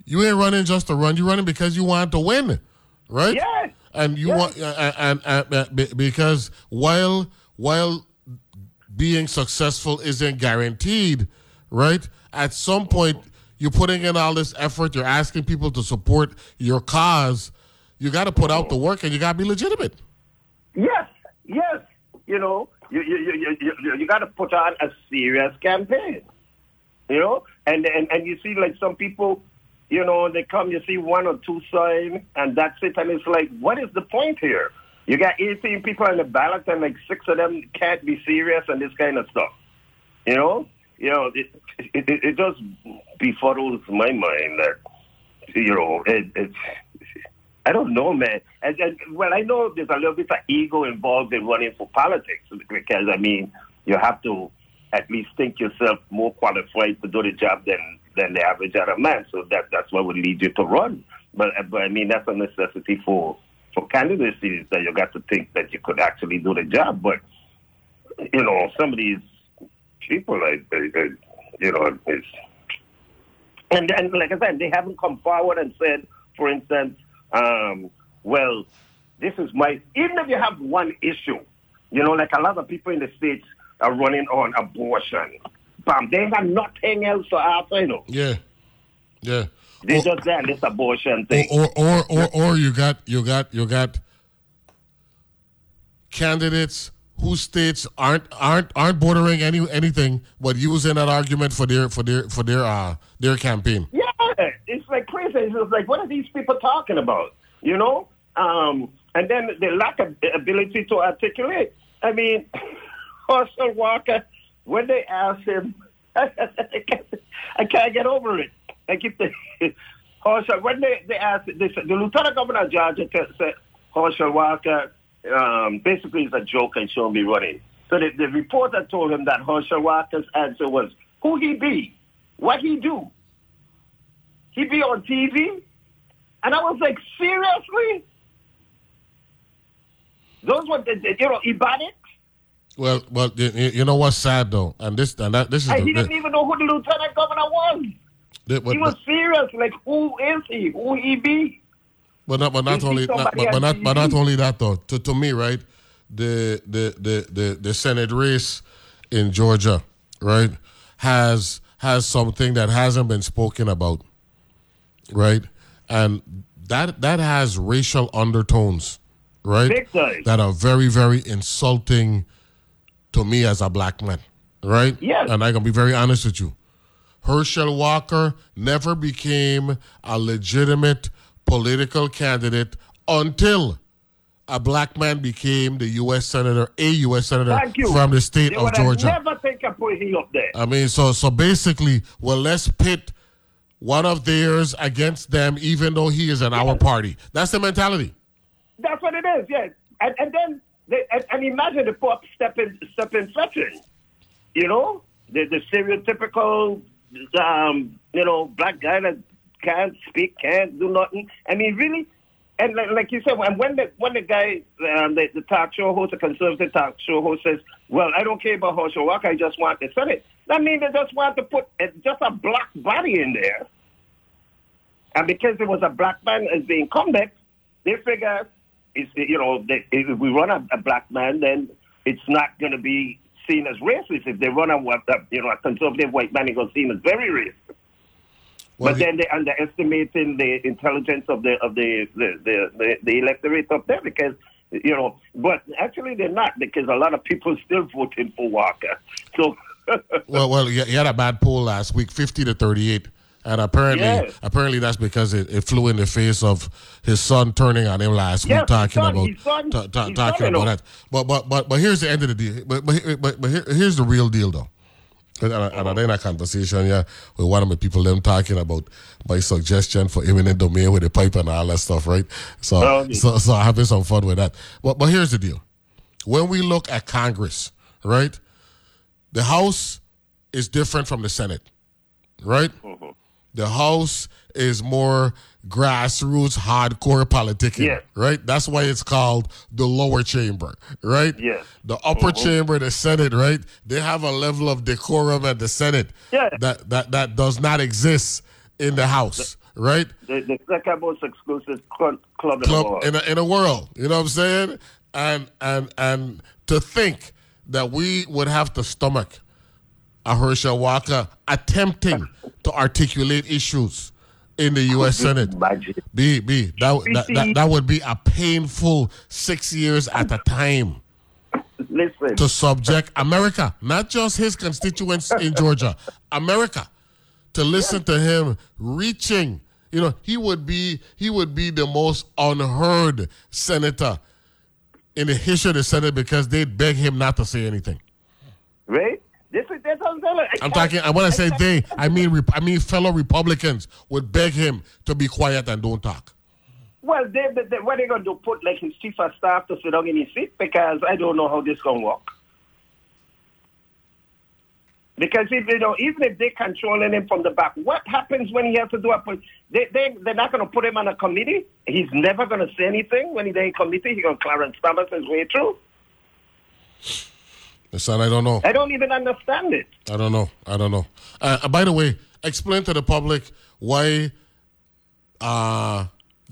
you ain't running just to run. You're running because you want to win, right? Yes. And you Yes. want uh, and, and, and because while while being successful isn't guaranteed, right? At some point, you're putting in all this effort. You're asking people to support your cause. You got to put out the work, and you got to be legitimate. Yes, yes. You know, you you you you, you, got to put on a serious campaign. You know, and and and you see like some people, you know, they come, you see one or two signs, and that's it, and it's like, what is the point here? You got 18 people on the ballot, and like six of them can't be serious and this kind of stuff. You know, you know, it it, it, it just befuddles my mind that you know it, it's. I don't know, man. And, and, well, I know there's a little bit of ego involved in running for politics because I mean, you have to at least think yourself more qualified to do the job than than the average other man. So that that's what would lead you to run. But but I mean, that's a necessity for for candidacy that you got to think that you could actually do the job. But you know, some of these people, like, you know, it's and and like I said, they haven't come forward and said, for instance, um, well, this is my. Even if you have one issue, you know, like a lot of people in the states are running on abortion. Bam, they got nothing else to offer, you know. Yeah, yeah. They or, just that this abortion thing. Or or or, or you got you got you got candidates whose states aren't aren't aren't bordering any anything but using that argument for their for their for their uh their campaign. Yeah, it's like crazy. It's like what are these people talking about? You know, um, and then the lack of ability to articulate. I mean, Herschel Walker, when they asked him, I can't get over it. I keep the Herschel when they they asked they said, the lieutenant governor of Georgia said Herschel Walker um, basically it's a joke and shouldn't be running. So the, the reporter told him that Herschel Walker's answer was who he be, what he do. He be on TV, and I was like, seriously? Those were the, the you know Ibadet. Well, well, you, you know what's sad though, and this and that this is. And the, he didn't even know who the lieutenant governor was. He was serious. Like, who is he? Who he be? But not, but not only, not, but, but not, but not only that though. To, to me, right, the, the the the the Senate race in Georgia, right, has has something that hasn't been spoken about, right, and that that has racial undertones, right, that are very very insulting to me as a black man, right? Yes. And I'm gonna be very honest with you. Herschel Walker never became a legitimate political candidate until a black man became the U.S. senator, a U.S. senator from the state they of Georgia. Never think of putting up there. I mean, so so basically, well, let's pit one of theirs against them, even though he is in yes. our party. That's the mentality. That's what it is. Yes, and, and then they, and, and, imagine the poor stepping Stepin Fetchit. You know, the the stereotypical um, you know, black guy that can't speak, can't do nothing. I mean, really, and like, like you said, when, when the when the guy, um, the, the talk show host, the conservative talk show host says, "Well, I don't care about Herschel Walker. I just want the Senate." That means they just want to put just a black body in there, and because it was a black man as the incumbent, they figure, it's, you know, they, if we run a, a black man, then it's not going to be seen as racist. If they run a, you know, a conservative white man, it's going to be seen as very racist. Well, but then they're underestimating the intelligence of the of the the, the, the, the electorate up there because you know, but actually they're not because a lot of people still voting for Walker. So well, well, he had a bad poll last week, fifty to thirty-eight, and apparently, yes. apparently that's because it, it, flew in the face of his son turning on him last yes, week, talking son, about son, t- t- talking about that. But but but but here's the end of the deal. But but but, but here, here's the real deal, though. And, I, and I in a conversation, yeah, with one of my people, them talking about my suggestion for eminent domain with the pipe and all that stuff, right? So, oh, so, so having some fun with that. But, but here's the deal: when we look at Congress, right, the House is different from the Senate, right? Mm-hmm. The House is more grassroots, hardcore politicking, yes. right? That's why it's called the lower chamber, right? Yes. The upper mm-hmm. chamber, the Senate, right? They have a level of decorum at the Senate yeah. that, that, that does not exist in the House. The, right? The, the second most exclusive club, club, club in, in, a, in a world. You know what I'm saying? And and and to think that we would have to stomach Herschel Walker attempting to articulate issues in the U.S. Senate. B, B, that, that, that, that would be a painful six years at a time. Listen. To subject America, not just his constituents in Georgia, America, to listen to him reaching. You know, he would be he would be the most unheard senator in the history of the Senate because they beg him not to say anything. Right? This is that's what I'm telling. I'm talking. When I to say they. I mean, I mean, fellow Republicans would beg him to be quiet and don't talk. Well, they, they, they, what are they gonna do? Put like his chief of staff to sit down in his seat because I don't know how this gonna work. Because if you know, even if they're controlling him from the back, what happens when he has to do a? They they they're not gonna put him on a committee. He's never gonna say anything when he's in committee. He gonna Clarence Thomas his way through. Son, I don't know. I don't even understand it. I don't know. I don't know. Uh, uh, by the way, explain to the public why uh,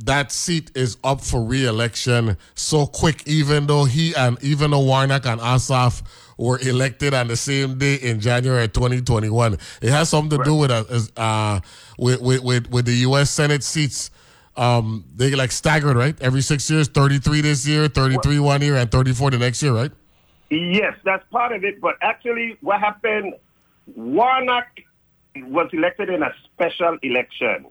that seat is up for re-election so quick, even though he and even though Warnock and Ossoff were elected on the same day in January 2021. It has something to do with uh, uh with, with with with the U.S. Senate seats. Um, they like staggered, right? Every six years, 33 this year, 33 one year, and 34 the next year, right? Yes, that's part of it. But actually, what happened? Warnock was elected in a special election,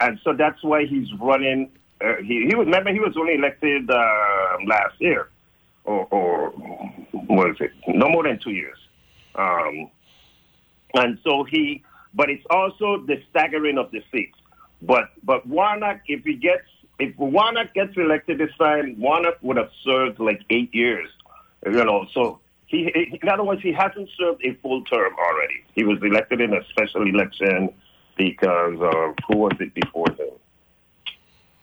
and so that's why he's running. Uh, he, he was remember he was only elected uh, last year, or, or what is it? No more than two years. Um, and so he, but it's also the staggering of the seats. But but Warnock, if he gets if Warnock gets elected this time, Warnock would have served like eight years. You know, so he, he in other words, he hasn't served a full term already. He was elected in a special election because of who was it before him?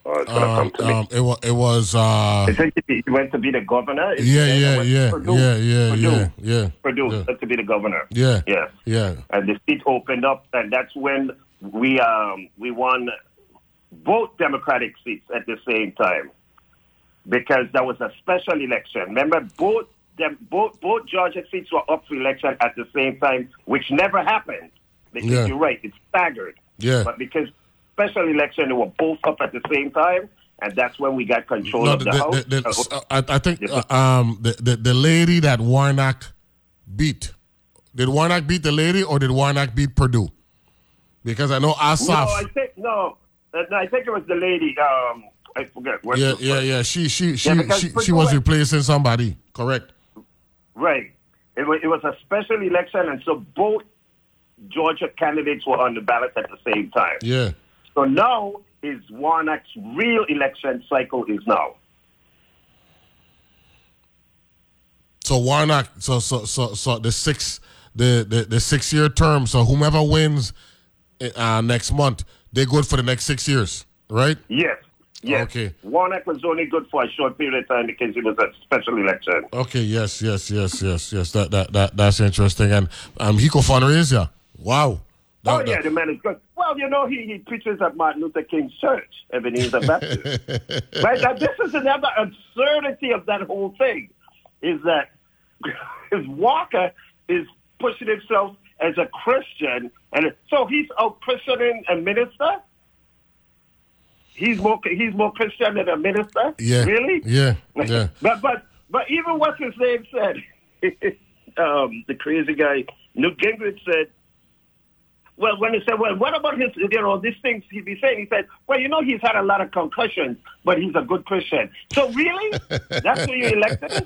Uh, Um, come to me. um, it was it was uh, I think he went to be the governor. yeah, yeah, yeah, Perdue. yeah, yeah, Perdue. yeah, yeah, Perdue yeah. went to be the governor. Yeah. Yeah. yeah. And the seat opened up, and that's when we um, we won both Democratic seats at the same time because that was a special election. Remember, both them, both both Georgia seats were up for election at the same time, which never happened. Because Yeah. you're right, it's staggered. Yeah. But because special election, they were both up at the same time, and that's when we got control No, of the, the, house. the, the, Uh, I, I think uh, um the, the the lady that Warnock beat did Warnock beat the lady or did Warnock beat Perdue? Because I know no, Ossoff. I think no, I think it was the lady. Um, I forget. What's yeah, yeah, yeah. She she she Yeah, she, she was replacing somebody. Correct. Right. It was, it was a special election, and so both Georgia candidates were on the ballot at the same time. Yeah. So now is Warnock's real election cycle is now. So Warnock. So so so so the six the the, the six year term. So whomever wins uh, next month, they're good for the next six years, right? Yes. Yes. Okay. Warnock was only good for a short period of time because it was a special election. Okay, yes, yes, yes, yes, yes. That that that that's interesting. And um, he co fundraise, yeah. Wow. That- oh that- yeah, the man is good. Well, you know, he, he preaches at Martin Luther King's church, Ebenezer Baptist. right? Now, this is another absurdity of that whole thing, is that his Walker is pushing himself as a Christian, and so he's out Christianing a minister. He's more he's more Christian than a minister. Yeah. really? Yeah. Yeah. But but but even what his name said, um, the crazy guy Newt Gingrich said. Well, when he said, "Well, what about his, you know, these things he'd be saying?" He said, "Well, you know, he's had a lot of concussions, but he's a good Christian." So really, that's who you elected?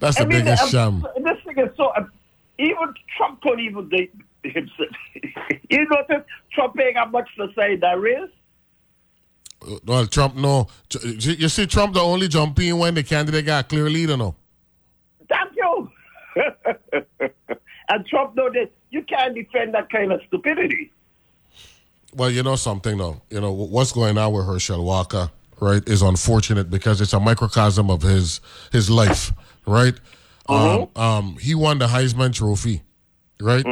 That's the I mean, biggest um, sham. This thing is so. Um, even Trump couldn't even. you notice Trump ain't got much to say. There is. Well, Trump, no. You see, Trump the only jump in when the candidate got a clear lead or no? Thank you. and Trump know that you can't defend that kind of stupidity. Well, you know something though. You know what's going on with Herschel Walker, right? Is unfortunate because it's a microcosm of his his life, right? Um, um, he won the Heisman Trophy, right?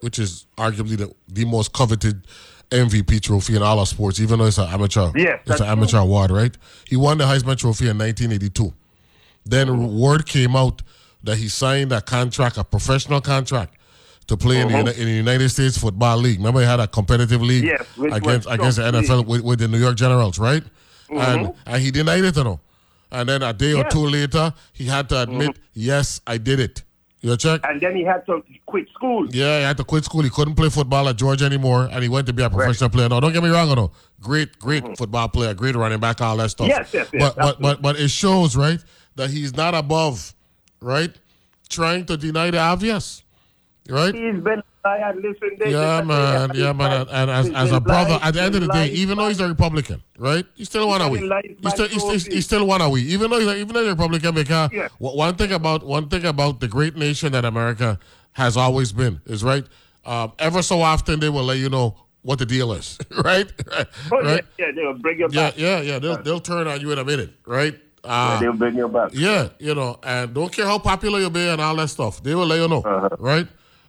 Which is arguably the, the most coveted MVP trophy in all of sports, even though it's an amateur. Yes, it's an amateur award, right? He won the Heisman Trophy in 1982. Then word came out that he signed a contract, a professional contract, to play in, the, in the United States Football League. Remember, he had a competitive league Yes, against against the NFL with, with the New York Generals, right? And and he denied it, you know. And then a day or two later, he had to admit, yes, I did it. You check? And then he had to quit school. Yeah, he had to quit school. He couldn't play football at Georgia anymore, and he went to be a professional player. No, don't get me wrong, though. Great, great football player, great running back, all that stuff. Mm-hmm. Yes, yes, yes, But but but but it shows right that he's not above, right, trying to deny the obvious, right? He's been lying. Listen, they, Yeah, listen, man. Yeah, man. And, and as, as a brother, at the end of the day, even though he's a Republican, right? He still wanna He's win. He still, he still, man, he still wanna win. Even though he's a, even though he's a Republican, because Yeah. one thing about one thing about the great nation that America has always been is right. Um, ever so often they will let you know what the deal is, right? Oh, right? yeah, yeah, they'll bring you Yeah, back. yeah, yeah. They'll they'll turn on you in a minute, right? Yeah, Uh, they'll bring you back. yeah, you know, and don't care how popular you be and all that stuff. They will let you know, Uh-huh. right?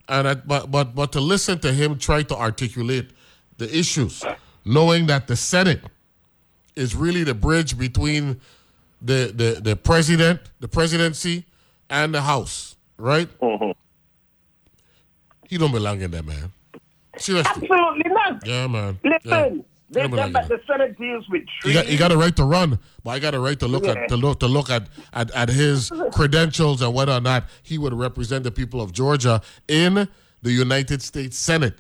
And I, but but but to listen to him try to articulate the issues, knowing that the Senate is really the bridge between the the the president, the presidency, and the House, right? Mhm. He don't belong in there, man. Seriously, Absolutely not. yeah, man. Listen, they, don't they, belong in but there. the Senate deals with He got, he trees. got a right to run, but I got a right to look Yeah. at to look to look at, at at his credentials and whether or not he would represent the people of Georgia in the United States Senate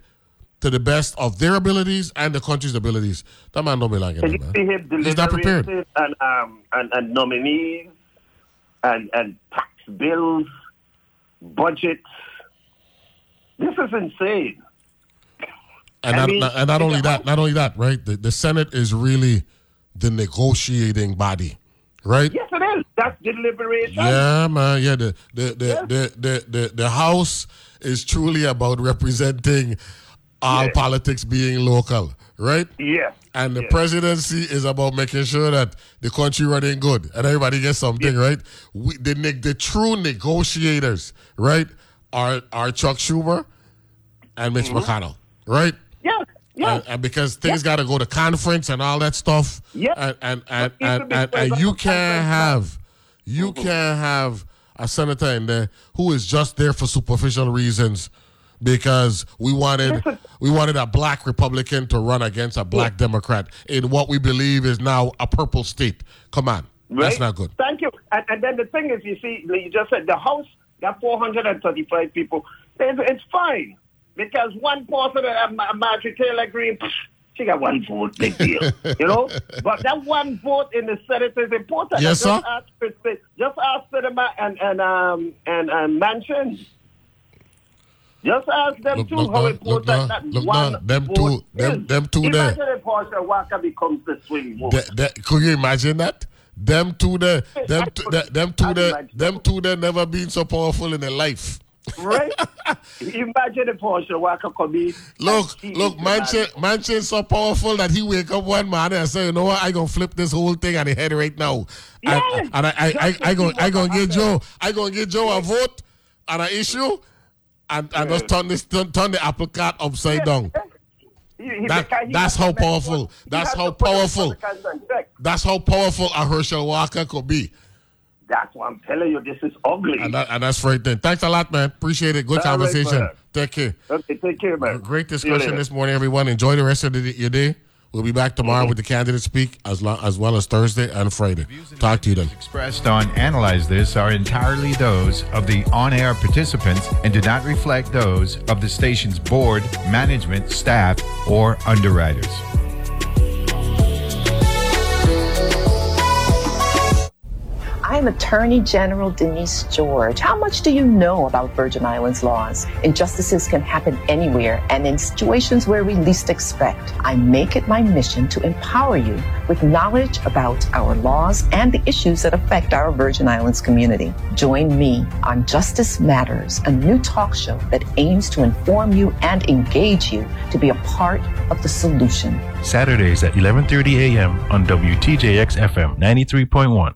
to the best of their abilities and the country's abilities. That man don't be like you man. He's not prepared. and um and, and nominees and and tax bills, budgets. This is insane. And I not, mean, not- and not only that, not only that, right? The, the Senate is really the negotiating body, right? Yes, it is. That's deliberation. Yeah, man. Yeah, the the the, the, the, the, the House is truly about representing all Yeah. politics being local, right? Yeah. And the Yeah. presidency is about making sure that the country running good and everybody gets something, right? We, the the true negotiators, right, are are Chuck Schumer and Mitch mm-hmm. McConnell, right? Yeah. Yeah. Because things got to go to conference and all that stuff. Yeah. And and and, and, and, and you can't have you mm-hmm. can't have a senator in there who is just there for superficial reasons because we wanted Listen. we wanted a black Republican to run against a black Democrat in what we believe is now a purple state. Come on. That's not good. Thank you. And, and then the thing is, you see, you just said the House got 435 people. It's, it's fine because one person, uh, Ma- Marjorie Taylor Greene, she got one vote, big deal, you know. But that one vote in the Senate is important. Yes, just sir. Ask, Chris- just ask Sinema and and um and and Manchin. Just ask them Look, two look, how important that look, one now, them vote two- them- is. them two there. Imagine if Portia Walker becomes the swing vote. That, that, could you imagine that? Them two there, them, two, them two there, them two there never been so powerful in their life. Right? Imagine if Portia Walker could be. Look, and look, is Manchin, Manchin so powerful that he wake up one morning and say, you know what, I gonna flip this whole thing on the head right now. Yes. And, and I, I, I, I, gonna, I gonna get. Joe, I gonna get Joe a vote on an issue, and, and just turn this, turn, turn the apple cart upside down. That- that's how powerful- that's how to put the powerful. That's how powerful a Herschel Walker could be. That's what I'm telling you. This is ugly. And, that, and that's right then. Thanks a lot, man. Appreciate it. Good All right, conversation. brother. Take care. okay, take care, man. Great discussion this morning, everyone. Enjoy the rest of the, your day. We'll be back tomorrow with the candidate speak as, lo- as well as Thursday and Friday. Talk to you then. expressed on Analyze This are entirely those of the on air participants and do not reflect those of the station's board, management, staff, or underwriters. I'm Attorney General Denise George. How much do you know about Virgin Islands laws? Injustices can happen anywhere and in situations where we least expect. I make it my mission to empower you with knowledge about our laws and the issues that affect our Virgin Islands community. Join me on Justice Matters, a new talk show that aims to inform you and engage you to be a part of the solution. Saturdays at 11:30 a.m. on WTJX FM 93.1.